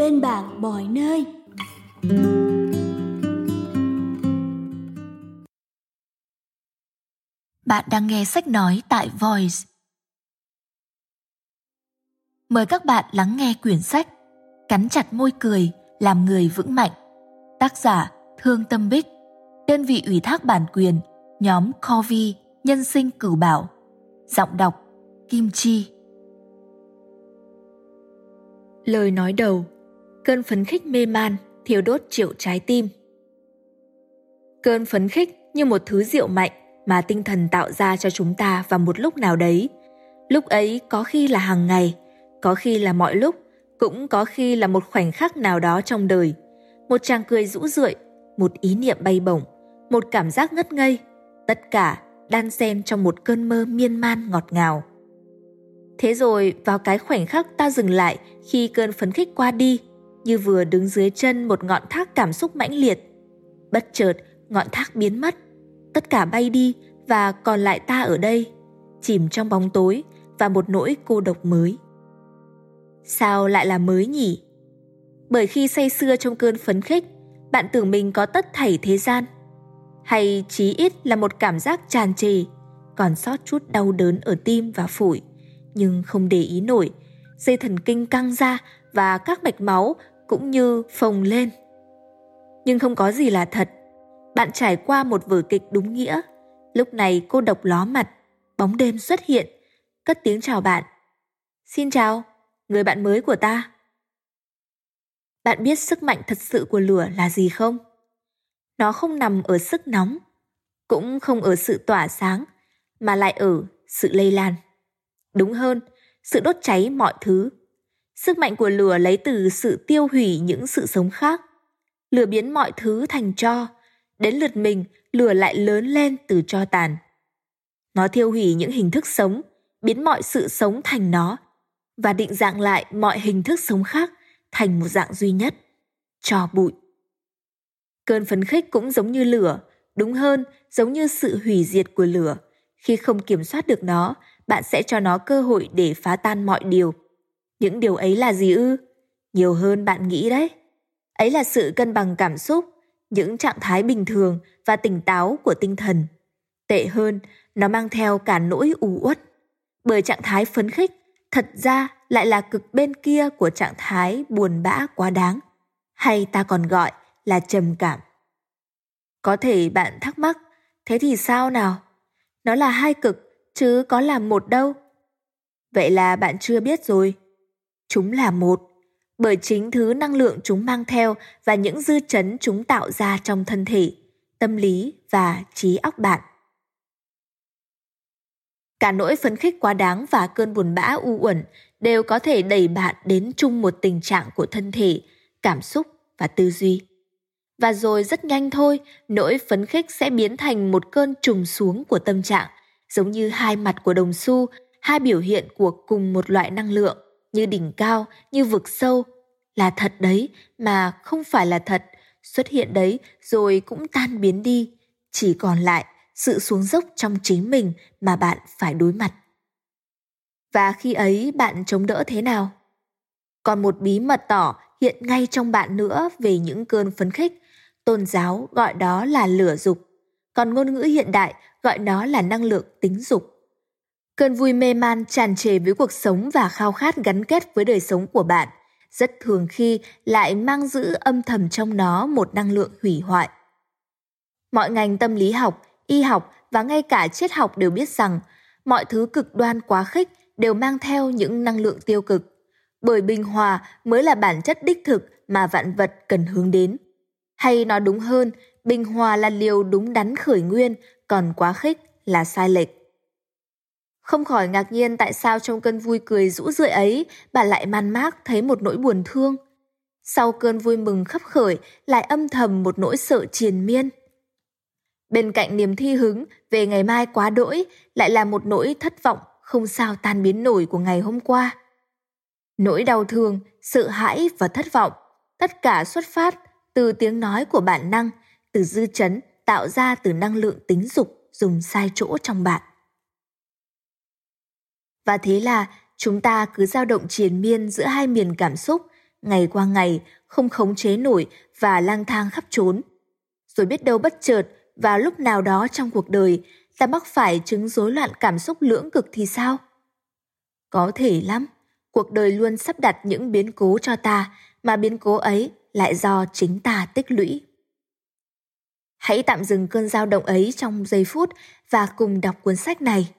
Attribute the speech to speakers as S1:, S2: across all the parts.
S1: bên bạn mọi nơi.
S2: Bạn đang nghe sách nói tại Voice. Mời các bạn lắng nghe quyển sách Cắn chặt môi cười, làm người vững mạnh. Tác giả Thương Tâm Bích, đơn vị ủy thác bản quyền, nhóm Covi, nhân sinh cửu bảo. Giọng đọc Kim Chi. Lời nói đầu Cơn phấn khích mê man, thiêu đốt triệu trái tim. Cơn phấn khích như một thứ rượu mạnh mà tinh thần tạo ra cho chúng ta vào một lúc nào đấy. Lúc ấy có khi là hàng ngày, có khi là mọi lúc, cũng có khi là một khoảnh khắc nào đó trong đời. Một chàng cười rũ rượi, một ý niệm bay bổng, một cảm giác ngất ngây, tất cả đan xen trong một cơn mơ miên man ngọt ngào. Thế rồi vào cái khoảnh khắc ta dừng lại khi cơn phấn khích qua đi, như vừa đứng dưới chân một ngọn thác cảm xúc mãnh liệt. Bất chợt, ngọn thác biến mất, tất cả bay đi và còn lại ta ở đây, chìm trong bóng tối và một nỗi cô độc mới. Sao lại là mới nhỉ? Bởi khi say sưa trong cơn phấn khích, bạn tưởng mình có tất thảy thế gian, hay chí ít là một cảm giác tràn trề, còn sót chút đau đớn ở tim và phổi, nhưng không để ý nổi, dây thần kinh căng ra và các mạch máu cũng như phồng lên. Nhưng không có gì là thật. Bạn trải qua một vở kịch đúng nghĩa. Lúc này cô độc ló mặt, bóng đêm xuất hiện, cất tiếng chào bạn. Xin chào, người bạn mới của ta. Bạn biết sức mạnh thật sự của lửa là gì không? Nó không nằm ở sức nóng, cũng không ở sự tỏa sáng, mà lại ở sự lây lan. Đúng hơn, sự đốt cháy mọi thứ. Sức mạnh của lửa lấy từ sự tiêu hủy những sự sống khác. Lửa biến mọi thứ thành tro, đến lượt mình lửa lại lớn lên từ cho tàn. Nó thiêu hủy những hình thức sống, biến mọi sự sống thành nó và định dạng lại mọi hình thức sống khác thành một dạng duy nhất, cho bụi. Cơn phấn khích cũng giống như lửa, đúng hơn giống như sự hủy diệt của lửa. Khi không kiểm soát được nó, bạn sẽ cho nó cơ hội để phá tan mọi điều. Những điều ấy là gì ư? Nhiều hơn bạn nghĩ đấy. Ấy là sự cân bằng cảm xúc, những trạng thái bình thường và tỉnh táo của tinh thần. Tệ hơn, nó mang theo cả nỗi u uất. Bởi trạng thái phấn khích thật ra lại là cực bên kia của trạng thái buồn bã quá đáng, hay ta còn gọi là trầm cảm. Có thể bạn thắc mắc, thế thì sao nào? Nó là hai cực, chứ có là một đâu. Vậy là bạn chưa biết rồi. Chúng là một, bởi chính thứ năng lượng chúng mang theo và những dư chấn chúng tạo ra trong thân thể, tâm lý và trí óc bạn. Cả nỗi phấn khích quá đáng và cơn buồn bã u uẩn đều có thể đẩy bạn đến chung một tình trạng của thân thể, cảm xúc và tư duy. Và rồi rất nhanh thôi, nỗi phấn khích sẽ biến thành một cơn trùng xuống của tâm trạng, giống như hai mặt của đồng xu, hai biểu hiện của cùng một loại năng lượng, như đỉnh cao, như vực sâu. Là thật đấy, mà không phải là thật, xuất hiện đấy rồi cũng tan biến đi, chỉ còn lại sự xuống dốc trong chính mình mà bạn phải đối mặt. Và khi ấy bạn chống đỡ thế nào? Còn một bí mật tỏ hiện ngay trong bạn nữa về những cơn phấn khích. Tôn giáo gọi đó là lửa dục, còn ngôn ngữ hiện đại gọi nó là năng lượng tính dục. Cơn vui mê man tràn trề với cuộc sống và khao khát gắn kết với đời sống của bạn, rất thường khi lại mang giữ âm thầm trong nó một năng lượng hủy hoại. Mọi ngành tâm lý học, y học và ngay cả triết học đều biết rằng mọi thứ cực đoan quá khích đều mang theo những năng lượng tiêu cực, bởi bình hòa mới là bản chất đích thực mà vạn vật cần hướng đến. Hay nói đúng hơn, bình hòa là liều đúng đắn khởi nguyên, còn quá khích là sai lệch. Không khỏi ngạc nhiên tại sao trong cơn vui cười rũ rượi ấy, bà lại man mác thấy một nỗi buồn thương. Sau cơn vui mừng khắp khởi, lại âm thầm một nỗi sợ triền miên. Bên cạnh niềm thi hứng về ngày mai quá đỗi, lại là một nỗi thất vọng không sao tan biến nổi của ngày hôm qua. Nỗi đau thương, sợ hãi và thất vọng, tất cả xuất phát từ tiếng nói của bản năng, từ dư chấn tạo ra từ năng lượng tính dục dùng sai chỗ trong bạn. Và thế là chúng ta cứ dao động triền miên giữa hai miền cảm xúc, ngày qua ngày, không khống chế nổi và lang thang khắp trốn. Rồi biết đâu bất chợt, vào lúc nào đó trong cuộc đời, ta mắc phải chứng rối loạn cảm xúc lưỡng cực thì sao? Có thể lắm, cuộc đời luôn sắp đặt những biến cố cho ta, mà biến cố ấy lại do chính ta tích lũy. Hãy tạm dừng cơn dao động ấy trong giây phút và cùng đọc cuốn sách này.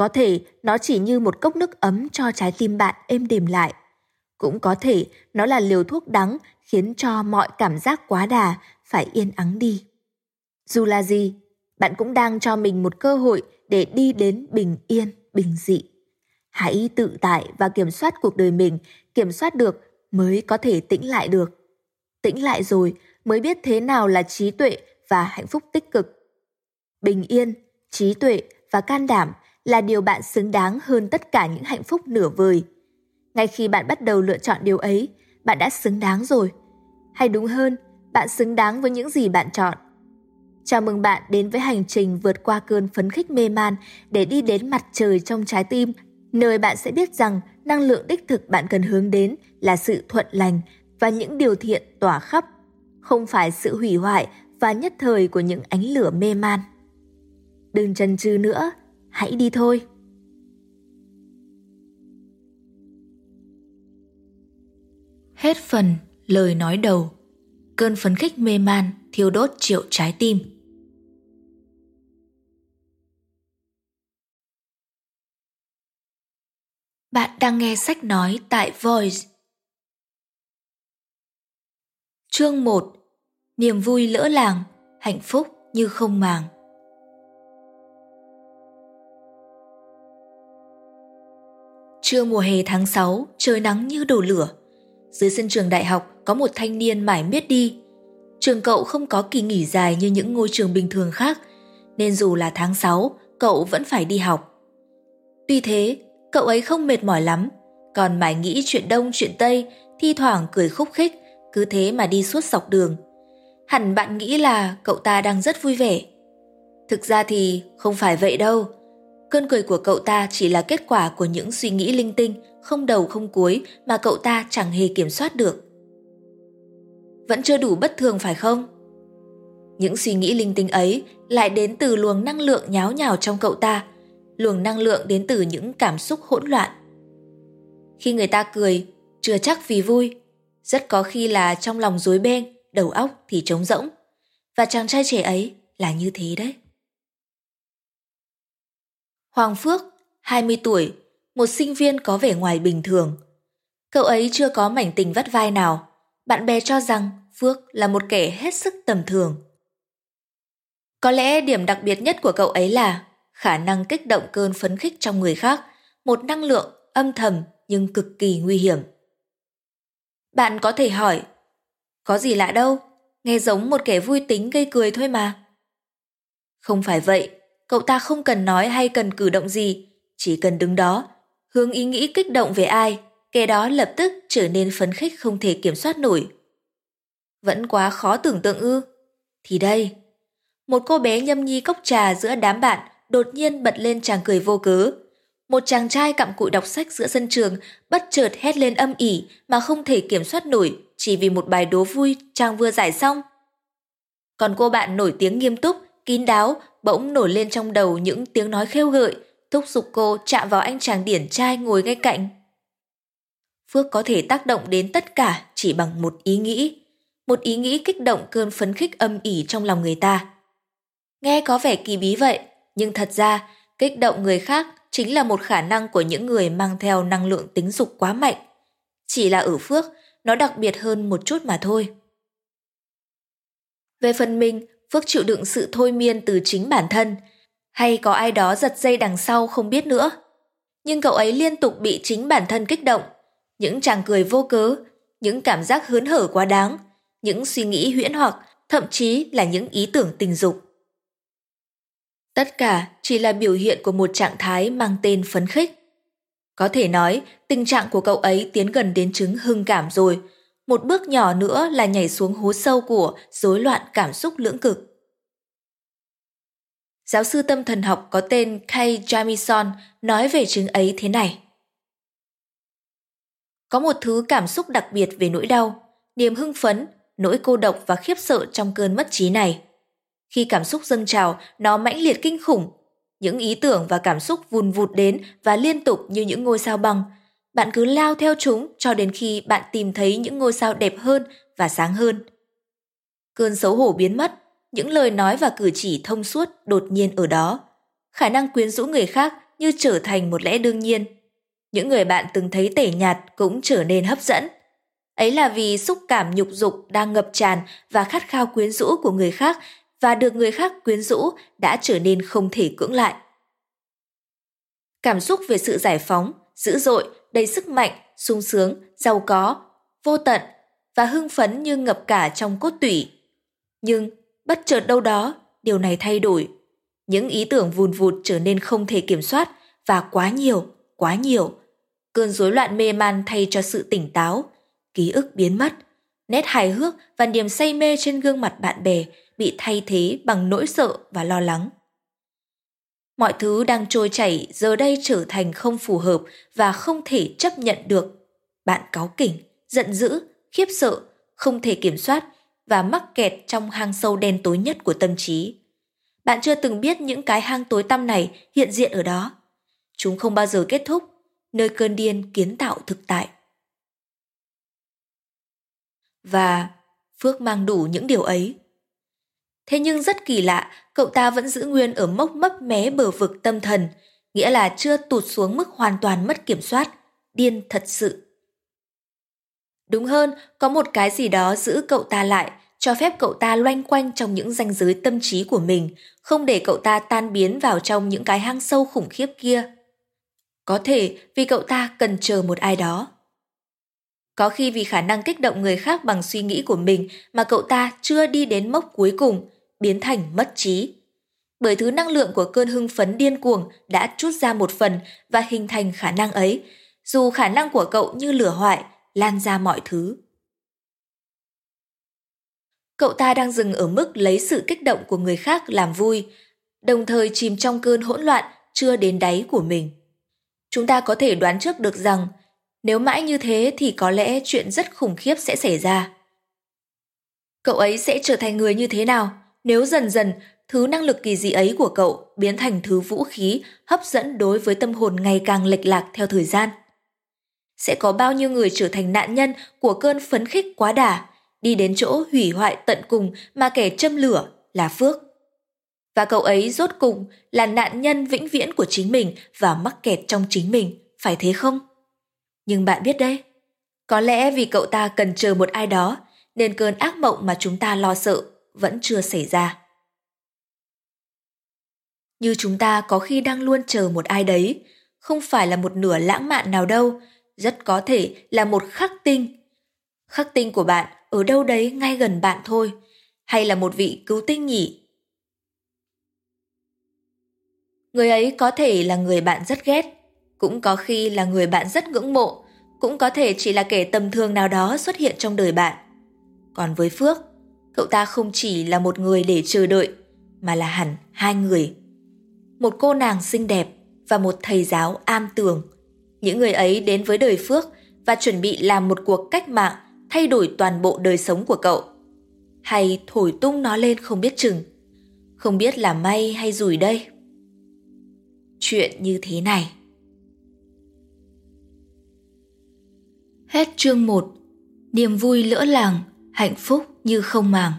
S2: Có thể nó chỉ như một cốc nước ấm cho trái tim bạn êm đềm lại. Cũng có thể nó là liều thuốc đắng khiến cho mọi cảm giác quá đà phải yên ắng đi. Dù là gì, bạn cũng đang cho mình một cơ hội để đi đến bình yên, bình dị. Hãy tự tại và kiểm soát cuộc đời mình, kiểm soát được mới có thể tĩnh lại được. Tĩnh lại rồi mới biết thế nào là trí tuệ và hạnh phúc tích cực. Bình yên, trí tuệ và can đảm là điều bạn xứng đáng hơn tất cả những hạnh phúc nửa vời. Ngay khi bạn bắt đầu lựa chọn điều ấy, bạn đã xứng đáng rồi. Hay đúng hơn, bạn xứng đáng với những gì bạn chọn. Chào mừng bạn đến với hành trình vượt qua cơn phấn khích mê man để đi đến mặt trời trong trái tim, nơi bạn sẽ biết rằng năng lượng đích thực bạn cần hướng đến là sự thuận lành và những điều thiện tỏa khắp, không phải sự hủy hoại và nhất thời của những ánh lửa mê man. Đừng chần chừ nữa, hãy đi thôi. Hết phần lời nói đầu. Cơn phấn khích mê man thiêu đốt triệu trái tim. Bạn đang nghe sách nói tại Voice. Chương 1. Niềm vui lỡ làng, hạnh phúc như không màng. Trưa mùa hè tháng 6, trời nắng như đổ lửa. Dưới sân trường đại học có một thanh niên mải miết đi. Trường cậu không có kỳ nghỉ dài như những ngôi trường bình thường khác, nên dù là tháng 6, cậu vẫn phải đi học. Tuy thế, cậu ấy không mệt mỏi lắm, còn mải nghĩ chuyện đông chuyện tây, thi thoảng cười khúc khích, cứ thế mà đi suốt dọc đường. Hẳn bạn nghĩ là cậu ta đang rất vui vẻ. Thực ra thì không phải vậy đâu. Cơn cười của cậu ta chỉ là kết quả của những suy nghĩ linh tinh, không đầu không cuối mà cậu ta chẳng hề kiểm soát được. Vẫn chưa đủ bất thường phải không? Những suy nghĩ linh tinh ấy lại đến từ luồng năng lượng nháo nhào trong cậu ta, luồng năng lượng đến từ những cảm xúc hỗn loạn. Khi người ta cười, chưa chắc vì vui, rất có khi là trong lòng rối beng, đầu óc thì trống rỗng. Và chàng trai trẻ ấy là như thế đấy. Hoàng Phước, 20 tuổi, một sinh viên có vẻ ngoài bình thường. Cậu ấy chưa có mảnh tình vắt vai nào, bạn bè cho rằng Phước là một kẻ hết sức tầm thường. Có lẽ điểm đặc biệt nhất của cậu ấy là khả năng kích động cơn phấn khích trong người khác, một năng lượng âm thầm nhưng cực kỳ nguy hiểm. Bạn có thể hỏi, có gì lạ đâu, nghe giống một kẻ vui tính gây cười thôi mà. Không phải vậy, cậu ta không cần nói hay cần cử động gì, chỉ cần đứng đó, hướng ý nghĩ kích động về ai, kẻ đó lập tức trở nên phấn khích không thể kiểm soát nổi. Vẫn quá khó tưởng tượng ư? Thì đây, một cô bé nhâm nhi cốc trà giữa đám bạn đột nhiên bật lên chàng cười vô cớ. Một chàng trai cặm cụi đọc sách giữa sân trường bất chợt hét lên âm ỉ mà không thể kiểm soát nổi chỉ vì một bài đố vui chàng vừa giải xong. Còn cô bạn nổi tiếng nghiêm túc, kín đáo, bỗng nổi lên trong đầu những tiếng nói khêu gợi, thúc giục cô chạm vào anh chàng điển trai ngồi ngay cạnh. Phước có thể tác động đến tất cả chỉ bằng một ý nghĩ. Một ý nghĩ kích động cơn phấn khích âm ỉ trong lòng người ta. Nghe có vẻ kỳ bí vậy, nhưng thật ra kích động người khác chính là một khả năng của những người mang theo năng lượng tính dục quá mạnh. Chỉ là ở Phước, nó đặc biệt hơn một chút mà thôi. Về phần mình, Phước chịu đựng sự thôi miên từ chính bản thân, hay có ai đó giật dây đằng sau không biết nữa. Nhưng cậu ấy liên tục bị chính bản thân kích động, những chàng cười vô cớ, những cảm giác hớn hở quá đáng, những suy nghĩ huyễn hoặc, thậm chí là những ý tưởng tình dục. Tất cả chỉ là biểu hiện của một trạng thái mang tên phấn khích. Có thể nói, tình trạng của cậu ấy tiến gần đến chứng hưng cảm rồi. Một bước nhỏ nữa là nhảy xuống hố sâu của rối loạn cảm xúc lưỡng cực. Giáo sư tâm thần học có tên Kay Jamison nói về chứng ấy thế này. Có một thứ cảm xúc đặc biệt về nỗi đau, niềm hưng phấn, nỗi cô độc và khiếp sợ trong cơn mất trí này. Khi cảm xúc dâng trào, nó mãnh liệt kinh khủng. Những ý tưởng và cảm xúc vùn vụt đến và liên tục như những ngôi sao băng. Bạn cứ lao theo chúng cho đến khi bạn tìm thấy những ngôi sao đẹp hơn và sáng hơn. Cơn xấu hổ biến mất, những lời nói và cử chỉ thông suốt đột nhiên ở đó. Khả năng quyến rũ người khác như trở thành một lẽ đương nhiên. Những người bạn từng thấy tẻ nhạt cũng trở nên hấp dẫn. Ấy là vì xúc cảm nhục dục đang ngập tràn và khát khao quyến rũ của người khác và được người khác quyến rũ đã trở nên không thể cưỡng lại. Cảm xúc về sự giải phóng, dữ dội, đầy sức mạnh, sung sướng, giàu có, vô tận và hưng phấn như ngập cả trong cốt tủy. Nhưng bất chợt đâu đó, điều này thay đổi. Những ý tưởng vùn vụt trở nên không thể kiểm soát và quá nhiều, quá nhiều. Cơn rối loạn mê man thay cho sự tỉnh táo, ký ức biến mất, nét hài hước và niềm say mê trên gương mặt bạn bè bị thay thế bằng nỗi sợ và lo lắng. Mọi thứ đang trôi chảy giờ đây trở thành không phù hợp và không thể chấp nhận được. Bạn cáu kỉnh, giận dữ, khiếp sợ, không thể kiểm soát và mắc kẹt trong hang sâu đen tối nhất của tâm trí. Bạn chưa từng biết những cái hang tối tăm này hiện diện ở đó. Chúng không bao giờ kết thúc, nơi cơn điên kiến tạo thực tại. Và Phước mang đủ những điều ấy. Thế nhưng rất kỳ lạ, cậu ta vẫn giữ nguyên ở mốc mấp mé bờ vực tâm thần, nghĩa là chưa tụt xuống mức hoàn toàn mất kiểm soát, điên thật sự. Đúng hơn, có một cái gì đó giữ cậu ta lại, cho phép cậu ta loanh quanh trong những ranh giới tâm trí của mình, không để cậu ta tan biến vào trong những cái hang sâu khủng khiếp kia. Có thể vì cậu ta cần chờ một ai đó. Có khi vì khả năng kích động người khác bằng suy nghĩ của mình mà cậu ta chưa đi đến mốc cuối cùng, biến thành mất trí. Bởi thứ năng lượng của cơn hưng phấn điên cuồng đã trút ra một phần và hình thành khả năng ấy, dù khả năng của cậu như lửa hoại, lan ra mọi thứ. Cậu ta đang dừng ở mức lấy sự kích động của người khác làm vui, đồng thời chìm trong cơn hỗn loạn chưa đến đáy của mình. Chúng ta có thể đoán trước được rằng nếu mãi như thế thì có lẽ chuyện rất khủng khiếp sẽ xảy ra. Cậu ấy sẽ trở thành người như thế nào nếu dần dần thứ năng lực kỳ dị ấy của cậu biến thành thứ vũ khí hấp dẫn đối với tâm hồn ngày càng lệch lạc theo thời gian? Sẽ có bao nhiêu người trở thành nạn nhân của cơn phấn khích quá đà, đi đến chỗ hủy hoại tận cùng mà kẻ châm lửa là Phước. Và cậu ấy rốt cùng là nạn nhân vĩnh viễn của chính mình và mắc kẹt trong chính mình, phải thế không? Nhưng bạn biết đấy, có lẽ vì cậu ta cần chờ một ai đó nên cơn ác mộng mà chúng ta lo sợ vẫn chưa xảy ra. Như chúng ta có khi đang luôn chờ một ai đấy, không phải là một nửa lãng mạn nào đâu, rất có thể là một khắc tinh. Khắc tinh của bạn ở đâu đấy ngay gần bạn thôi, hay là một vị cứu tinh nhỉ? Người ấy có thể là người bạn rất ghét, cũng có khi là người bạn rất ngưỡng mộ, cũng có thể chỉ là kẻ tầm thường nào đó xuất hiện trong đời bạn. Còn với Phước, cậu ta không chỉ là một người để chờ đợi, mà là hẳn hai người. Một cô nàng xinh đẹp và một thầy giáo am tường. Những người ấy đến với đời Phước và chuẩn bị làm một cuộc cách mạng thay đổi toàn bộ đời sống của cậu. Hay thổi tung nó lên không biết chừng. Không biết là may hay rủi đây. Chuyện như thế này. Hết chương 1 Niềm vui lỡ làng, hạnh phúc như không màng.